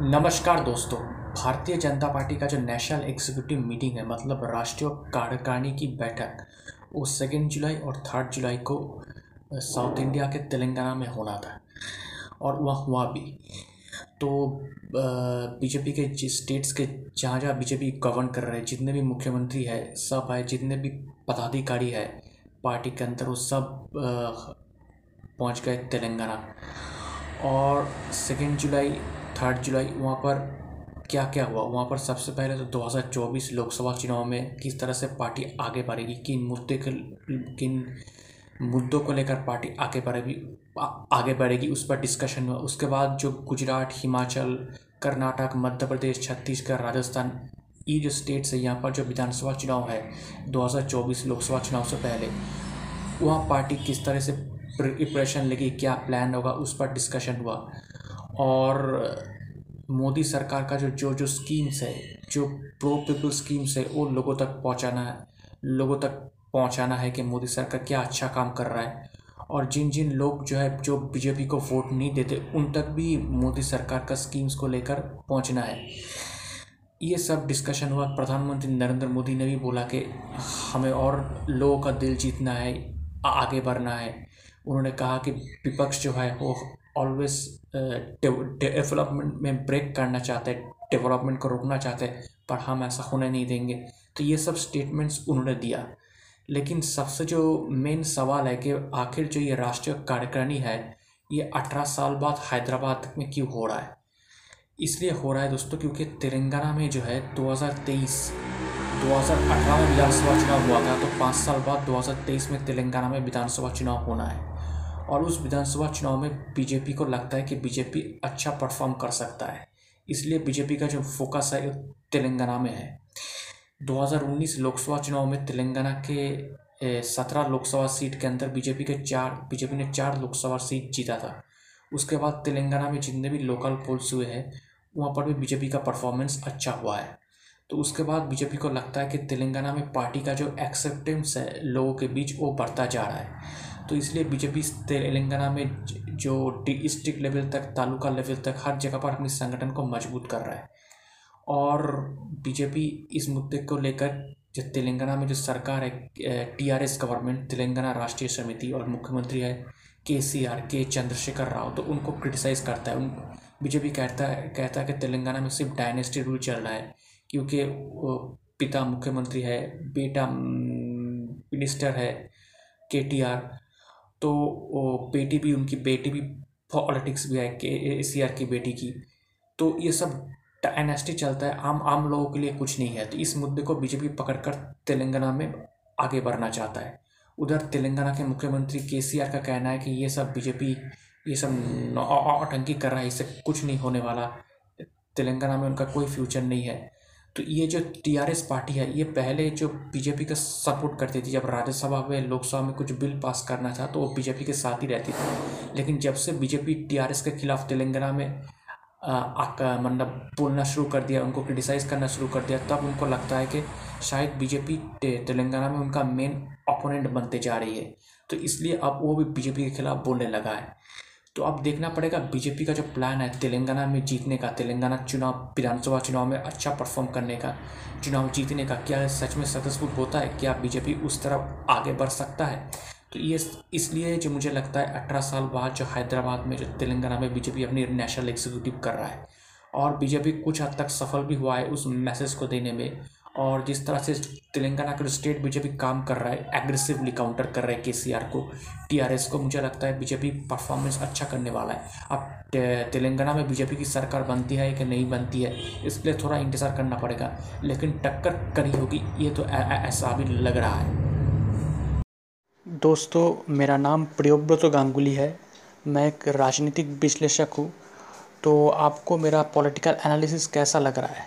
नमस्कार दोस्तों, भारतीय जनता पार्टी का जो नेशनल एग्जीक्यूटिव मीटिंग है मतलब राष्ट्रीय कार्यकारिणी की बैठक, वो सेकेंड जुलाई और थर्ड जुलाई को साउथ इंडिया के तेलंगाना में होना था और वह हुआ भी। तो बीजेपी के स्टेट्स के जहाँ जहाँ बीजेपी गवर्न कर रहे हैं, जितने भी मुख्यमंत्री है, सब है जितने भी पदाधिकारी है, पार्टी के अंदर वो सब पहुँच गए तेलंगाना। और सेकेंड जुलाई थर्ड जुलाई, वहाँ पर क्या क्या हुआ? वहाँ पर सबसे पहले तो 2024 लोकसभा चुनाव में किस तरह से पार्टी आगे बढ़ेगी? किन मुद्दे के किन मुद्दों को लेकर पार्टी आगे बढ़ेगी आगे बढ़ेगी, उस पर डिस्कशन हुआ। उसके बाद जो गुजरात, हिमाचल, कर्नाटक, मध्य प्रदेश, छत्तीसगढ़, राजस्थान ये जो स्टेट्स है यहाँ पर जो विधानसभा चुनाव है 2024 लोकसभा चुनाव से पहले, वहाँ पार्टी किस तरह से प्रिपरेशन लेगी, क्या प्लान होगा, उस पर डिस्कशन हुआ। और मोदी सरकार का जो जो जो स्कीम्स है, जो प्रो पीपल स्कीम्स है, वो लोगों तक पहुंचाना है। लोगों तक पहुंचाना है कि मोदी सरकार क्या अच्छा काम कर रहा है। और जिन जिन लोग जो है, जो बीजेपी को वोट नहीं देते, उन तक भी मोदी सरकार का स्कीम्स को लेकर पहुँचना है। ये सब डिस्कशन हुआ। प्रधानमंत्री नरेंद्र मोदी ने भी बोला कि हमें और लोगों का दिल जीतना है आगे बढ़ना है। उन्होंने कहा कि विपक्ष जो है, वो ऑलवेज डेवलपमेंट uh, में ब्रेक करना चाहते हैं डेवलपमेंट को रोकना चाहते हैं पर हम ऐसा होने नहीं देंगे। तो ये सब स्टेटमेंट्स उन्होंने दिया। लेकिन सबसे जो मेन सवाल है कि आखिर जो ये राष्ट्रीय कार्यकारिणी है ये अठारह साल बाद हैदराबाद में क्यों हो रहा है? इसलिए हो रहा है दोस्तों क्योंकि तेलंगाना में जो है 2023 2018 में विधानसभा चुनाव हुआ था तो पाँच साल बाद 2023 में तेलंगाना में विधानसभा चुनाव होना है। और उस विधानसभा चुनाव में बीजेपी को लगता है कि बीजेपी अच्छा परफॉर्म कर सकता है। इसलिए बीजेपी का जो फोकस है तेलंगाना में है। 2019 लोकसभा चुनाव में तेलंगाना के सत्रह लोकसभा सीट के अंदर बीजेपी के चार, बीजेपी ने चार लोकसभा सीट जीता था। उसके बाद तेलंगाना में जितने भी लोकल पोल्स हुए हैं, वहाँ पर भी बीजेपी का परफॉर्मेंस अच्छा हुआ है। तो उसके बाद बीजेपी को लगता है कि तेलंगाना में पार्टी का जो एक्सेप्टेंस है, लोगों के बीच, वो बढ़ता जा रहा है। तो इसलिए बीजेपी तेलंगाना में जो डिस्ट्रिक्ट लेवल तक, तालुका लेवल तक, हर जगह पर अपने संगठन को मज़बूत कर रहा है। और बीजेपी इस मुद्दे को लेकर जो तेलंगाना में जो सरकार है टीआरएस गवर्नमेंट, तेलंगाना राष्ट्रीय समिति और मुख्यमंत्री है के सी आर के चंद्रशेखर राव तो उनको क्रिटिसाइज़ करता है। उन, बीजेपी कहता है कहता है कि तेलंगाना में सिर्फ़ डायनेस्टी रूल चल रहा है, क्योंकि पिता मुख्यमंत्री है, बेटा मिनिस्टर है के टी आर तो बेटी भी, उनकी बेटी भी पॉलिटिक्स भी है, के सी, आर की बेटी की। तो ये सब एन चलता है, आम आम लोगों के लिए कुछ नहीं है। तो इस मुद्दे को बीजेपी पकड़कर तेलंगाना में आगे बढ़ना चाहता है। उधर तेलंगाना के मुख्यमंत्री के सी आर का कहना है कि ये सब बीजेपी, ये सब आतंकी कर रहा है, इससे कुछ नहीं होने वाला। तेलंगाना में उनका कोई फ्यूचर नहीं है। तो ये जो टीआरएस पार्टी है, ये पहले जो बीजेपी का सपोर्ट करती थी, जब राज्यसभा में, लोकसभा में कुछ बिल पास करना था तो वो बीजेपी के साथ ही रहती थी। लेकिन जब से बीजेपी टीआरएस के खिलाफ तेलंगाना में मतलब बोलना शुरू कर दिया, उनको क्रिटिसाइज़ करना शुरू कर दिया, तब उनको लगता है कि शायद बीजेपी तेलंगाना में उनका मेन ओपोनेंट बनते जा रही है। तो इसलिए अब वो भी बीजेपी के खिलाफ बोलने लगा है। तो अब देखना पड़ेगा बीजेपी का जो प्लान है, तेलंगाना में जीतने का, तेलंगाना चुनाव, विधानसभा चुनाव में अच्छा परफॉर्म करने का, चुनाव जीतने का, क्या सच में सक्सेसफुल होता है, क्या बीजेपी उस तरफ़ आगे बढ़ सकता है? तो ये इसलिए जो मुझे लगता है अठारह साल बाद जो हैदराबाद में, जो तेलंगाना में बीजेपी अपनी नेशनल एग्जीक्यूटिव कर रहा है और बीजेपी कुछ हद तक सफल भी हुआ है उस मैसेज को देने में। और जिस तरह से तेलंगाना का स्टेट बीजेपी काम कर रहा है एग्रेसिवली काउंटर कर रहा है के को टीआरएस को, मुझे लगता है बीजेपी परफॉर्मेंस अच्छा करने वाला है। अब तेलंगाना में बीजेपी की सरकार बनती है कि नहीं बनती है इसके लिए थोड़ा इंतज़ार करना पड़ेगा, लेकिन टक्कर करी होगी, ये तो ऐसा भी लग रहा है। दोस्तों, मेरा नाम प्रियोव्रत गांगुली है, मैं एक राजनीतिक विश्लेषक हूँ तो आपको मेरा पॉलिटिकल एनालिसिस कैसा लग रहा है?